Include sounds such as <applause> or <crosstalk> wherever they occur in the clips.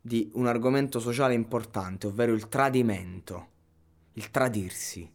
di un argomento sociale importante, ovvero il tradimento, il tradirsi.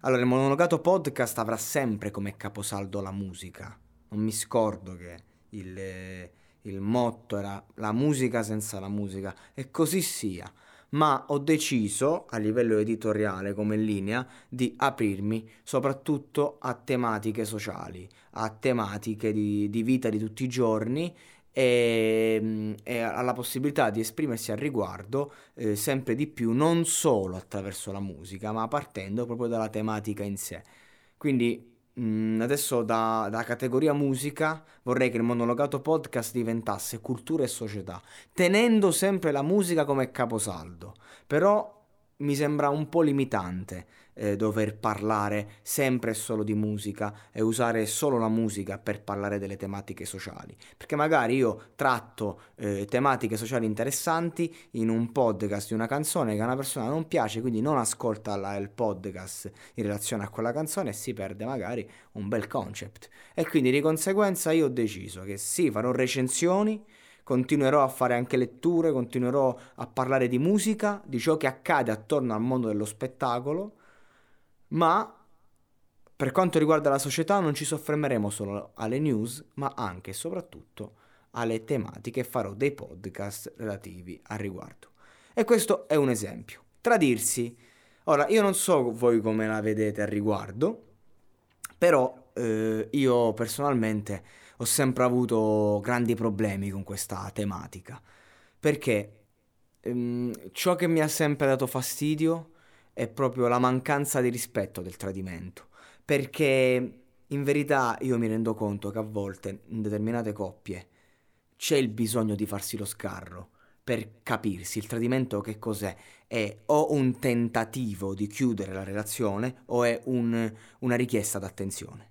Allora, il monologato podcast avrà sempre come caposaldo la musica. Non mi scordo che il, il motto era la musica senza la musica, e così sia. Ma ho deciso, a livello editoriale come linea, di aprirmi soprattutto a tematiche sociali, a tematiche di, di vita di tutti i giorni e, e ha la possibilità di esprimersi al riguardo eh, sempre di più, non solo attraverso la musica, ma partendo proprio dalla tematica in sé. Quindi mh, adesso da, da categoria musica vorrei che il monologato podcast diventasse cultura e società, tenendo sempre la musica come caposaldo, però mi sembra un po' limitante eh, dover parlare sempre e solo di musica e usare solo la musica per parlare delle tematiche sociali. Perché magari io tratto eh, tematiche sociali interessanti in un podcast di una canzone che a una persona non piace, quindi non ascolta la, il podcast in relazione a quella canzone e si perde magari un bel concept. E quindi di conseguenza io ho deciso che sì, farò recensioni continuerò a fare anche letture, continuerò a parlare di musica, di ciò che accade attorno al mondo dello spettacolo, ma per quanto riguarda la società non ci soffermeremo solo alle news, ma anche e soprattutto alle tematiche farò dei podcast relativi al riguardo. E questo è un esempio. Tradirsi. Ora, io non so voi come la vedete al riguardo, però eh, io personalmente ho sempre avuto grandi problemi con questa tematica, perché ehm, ciò che mi ha sempre dato fastidio è proprio la mancanza di rispetto del tradimento, perché in verità io mi rendo conto che a volte in determinate coppie c'è il bisogno di farsi lo scarro per capirsi il tradimento che cos'è? È o un tentativo di chiudere la relazione o è un, una richiesta d'attenzione.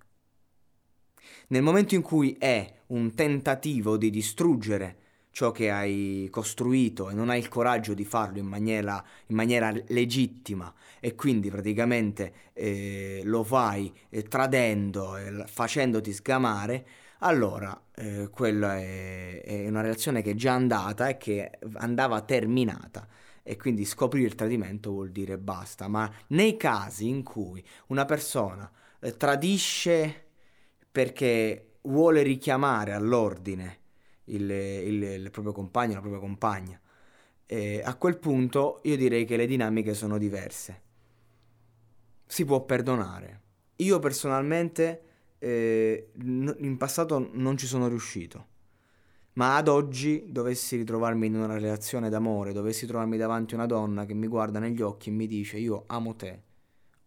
Nel momento in cui è un tentativo di distruggere ciò che hai costruito e non hai il coraggio di farlo in maniera, in maniera legittima e quindi praticamente eh, lo fai eh, tradendo e facendoti sgamare, allora eh, quella è, è una relazione che è già andata e che andava terminata. E quindi scoprire il tradimento vuol dire basta, ma nei casi in cui una persona eh, tradisce perché vuole richiamare all'ordine il, il, il proprio compagno, la propria compagna. E a quel punto io direi che le dinamiche sono diverse. Si può perdonare. Io personalmente eh, in passato non ci sono riuscito. Ma ad oggi dovessi ritrovarmi in una relazione d'amore, dovessi trovarmi davanti a una donna che mi guarda negli occhi e mi dice io amo te,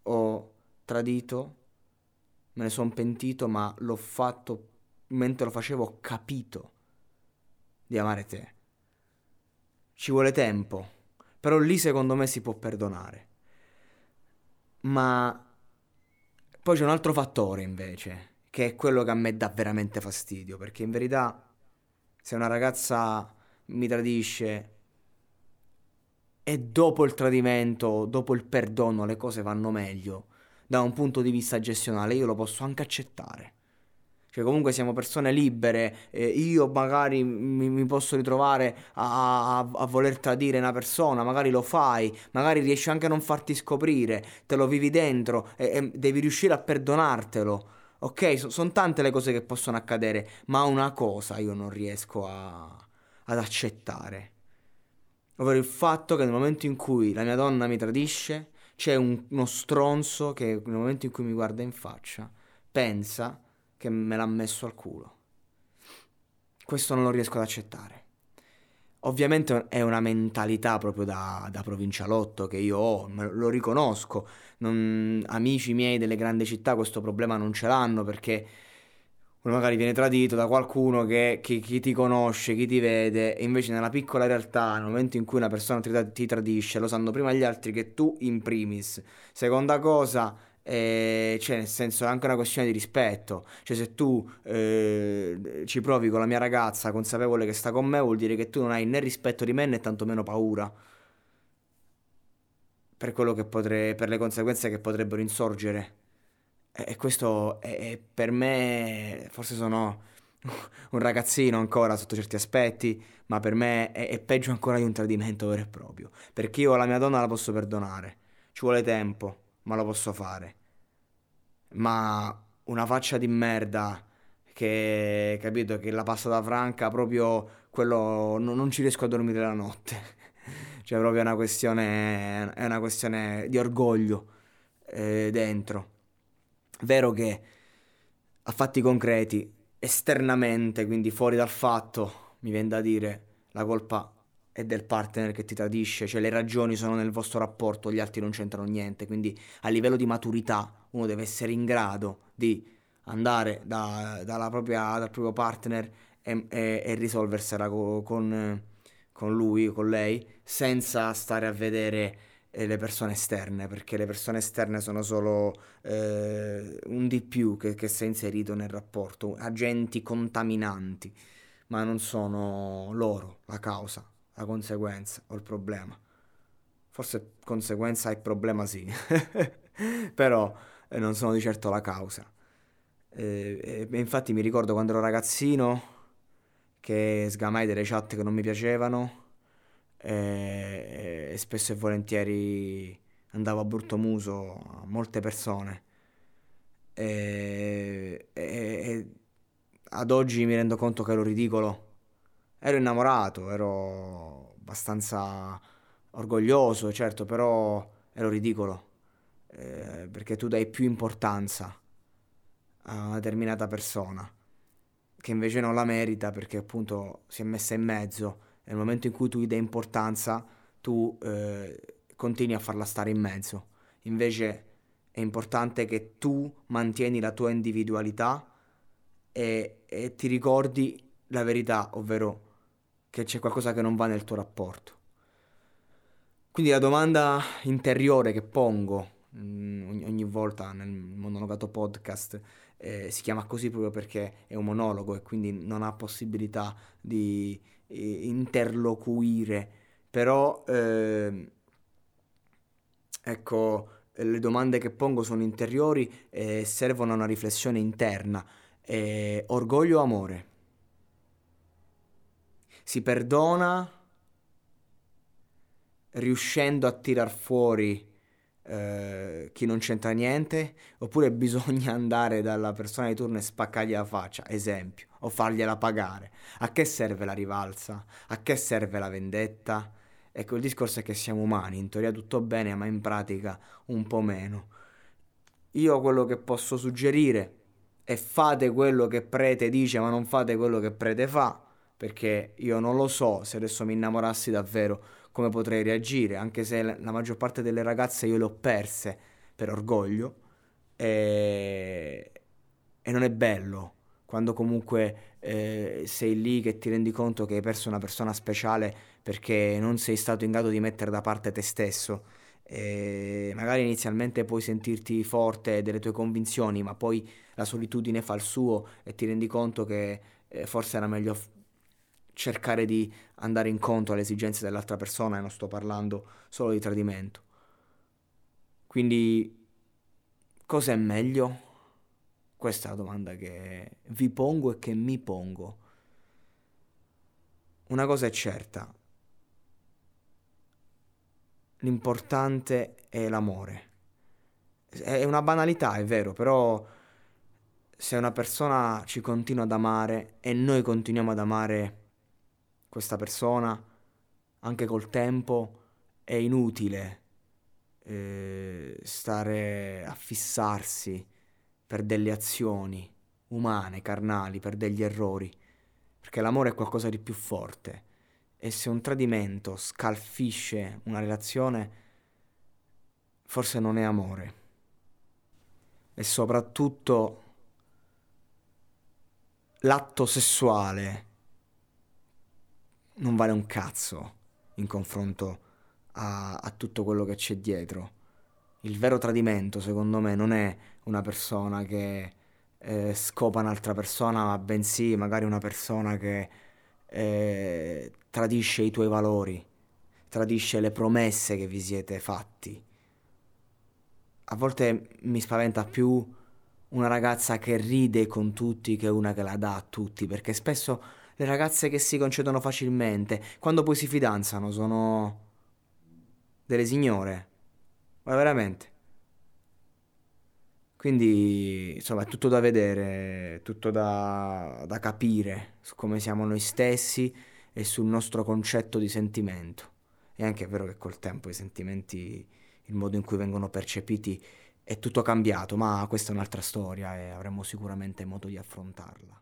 ho tradito, me ne sono pentito, ma l'ho fatto mentre lo facevo, ho capito di amare te. Ci vuole tempo, però lì secondo me si può perdonare. Ma poi c'è un altro fattore invece, che è quello che a me dà veramente fastidio, perché in verità se una ragazza mi tradisce e dopo il tradimento, dopo il perdono, le cose vanno meglio, da un punto di vista gestionale io lo posso anche accettare. Cioè comunque siamo persone libere, eh, io magari mi, mi posso ritrovare a, a, a, voler tradire una persona, magari lo fai, magari riesci anche a non farti scoprire, te lo vivi dentro e, e devi riuscire a perdonartelo. Ok, so, sono tante le cose che possono accadere, ma una cosa io non riesco a, ad accettare. Ovvero il fatto che nel momento in cui la mia donna mi tradisce, c'è un, uno stronzo che nel momento in cui mi guarda in faccia pensa che me l'ha messo al culo. Questo non lo riesco ad accettare. Ovviamente è una mentalità proprio da, da provincialotto che io ho, lo riconosco. Non, amici miei delle grandi città questo problema non ce l'hanno perché uno magari viene tradito da qualcuno che, che, chi ti conosce, chi ti vede, e invece nella piccola realtà, nel momento in cui una persona ti, ti tradisce, lo sanno prima gli altri che tu in primis. Seconda cosa, eh, cioè nel senso è anche una questione di rispetto, cioè se tu eh, ci provi con la mia ragazza consapevole che sta con me vuol dire che tu non hai né rispetto di me né tantomeno paura per che potrei, per le conseguenze che potrebbero insorgere. E questo è, per me, forse sono <laughs> un ragazzino ancora sotto certi aspetti, ma per me è, è, peggio ancora di un tradimento vero e proprio. Perché io la mia donna la posso perdonare, ci vuole tempo, ma lo posso fare. Ma una faccia di merda che, capito, che la passa da franca, proprio quello, no, non ci riesco a dormire la notte. <laughs> cioè proprio è una questione, è una questione di orgoglio eh, dentro. Vero che a fatti concreti, esternamente, quindi fuori dal fatto, mi viene da dire, la colpa è del partner che ti tradisce, cioè le ragioni sono nel vostro rapporto, gli altri non c'entrano niente, quindi a livello di maturità uno deve essere in grado di andare da, propria, dal proprio partner e, e, e risolversela con, con, lui, con lei, senza stare a vedere le persone esterne, perché le persone esterne sono solo eh, un di più che, che si è inserito nel rapporto, agenti contaminanti, ma non sono loro la causa, la conseguenza o il problema. Forse conseguenza e problema sì, <laughs> però eh, non sono di certo la causa. Eh, e infatti mi ricordo quando ero ragazzino che sgamai delle chat che non mi piacevano e, e spesso e volentieri andavo a brutto muso a molte persone. E, e, e, ad oggi mi rendo conto che ero ridicolo. Ero innamorato, ero abbastanza orgoglioso, certo, però ero ridicolo. Eh, perché tu dai più importanza a una determinata persona che invece non la merita perché appunto si è messa in mezzo nel momento in cui tu gli dai importanza, tu eh, continui a farla stare in mezzo. Invece è importante che tu mantieni la tua individualità e, e ti ricordi la verità, ovvero che c'è qualcosa che non va nel tuo rapporto. Quindi la domanda interiore che pongo mh, mm, ogni, volta nel monologato podcast eh, si chiama così proprio perché è un monologo e quindi non ha possibilità di interloquire, però eh, ecco, le domande che pongo sono interiori e servono a una riflessione interna. Eh, orgoglio o amore? Si perdona riuscendo a tirar fuori eh, chi non c'entra niente, oppure <laughs> bisogna andare dalla persona di turno e spaccargli la faccia, esempio, o fargliela pagare. A che serve la rivalsa? A che serve la vendetta? Ecco, il discorso è che siamo umani, in teoria tutto bene, ma in pratica un po' meno. Io quello che posso suggerire è fate quello che prete dice, ma non fate quello che prete fa, perché io non lo so se adesso mi innamorassi davvero come potrei reagire, anche se la maggior parte delle ragazze io le ho perse per orgoglio e, e non è bello quando comunque eh, sei lì che ti rendi conto che hai perso una persona speciale perché non sei stato in grado di mettere da parte te stesso. E magari inizialmente puoi sentirti forte delle tue convinzioni, ma poi la solitudine fa il suo e ti rendi conto che eh, forse era meglio cercare di andare incontro alle esigenze dell'altra persona e non sto parlando solo di tradimento. Quindi cos'è meglio? Questa è la domanda che vi pongo e che mi pongo. Una cosa è certa, l'importante è l'amore. È una banalità, è vero, però se una persona ci continua ad amare e noi continuiamo ad amare questa persona, anche col tempo, è inutile eh, stare a fissarsi per delle azioni umane, carnali, per degli errori, perché l'amore è qualcosa di più forte e se un tradimento scalfisce una relazione, forse non è amore. E soprattutto l'atto sessuale non vale un cazzo in confronto a, a tutto quello che c'è dietro. Il vero tradimento, secondo me, non è una persona che eh, scopa un'altra persona, ma bensì magari una persona che eh, tradisce i tuoi valori, tradisce le promesse che vi siete fatti. A volte mi spaventa più una ragazza che ride con tutti che una che la dà a tutti, perché spesso le ragazze che si concedono facilmente, quando poi si fidanzano, sono delle signore. Ma veramente. Quindi, insomma, è tutto da vedere, tutto da, da capire su come siamo noi stessi e sul nostro concetto di sentimento. E anche è vero che col tempo i sentimenti, il modo in cui vengono percepiti è tutto cambiato, ma questa è un'altra storia e avremo sicuramente modo di affrontarla.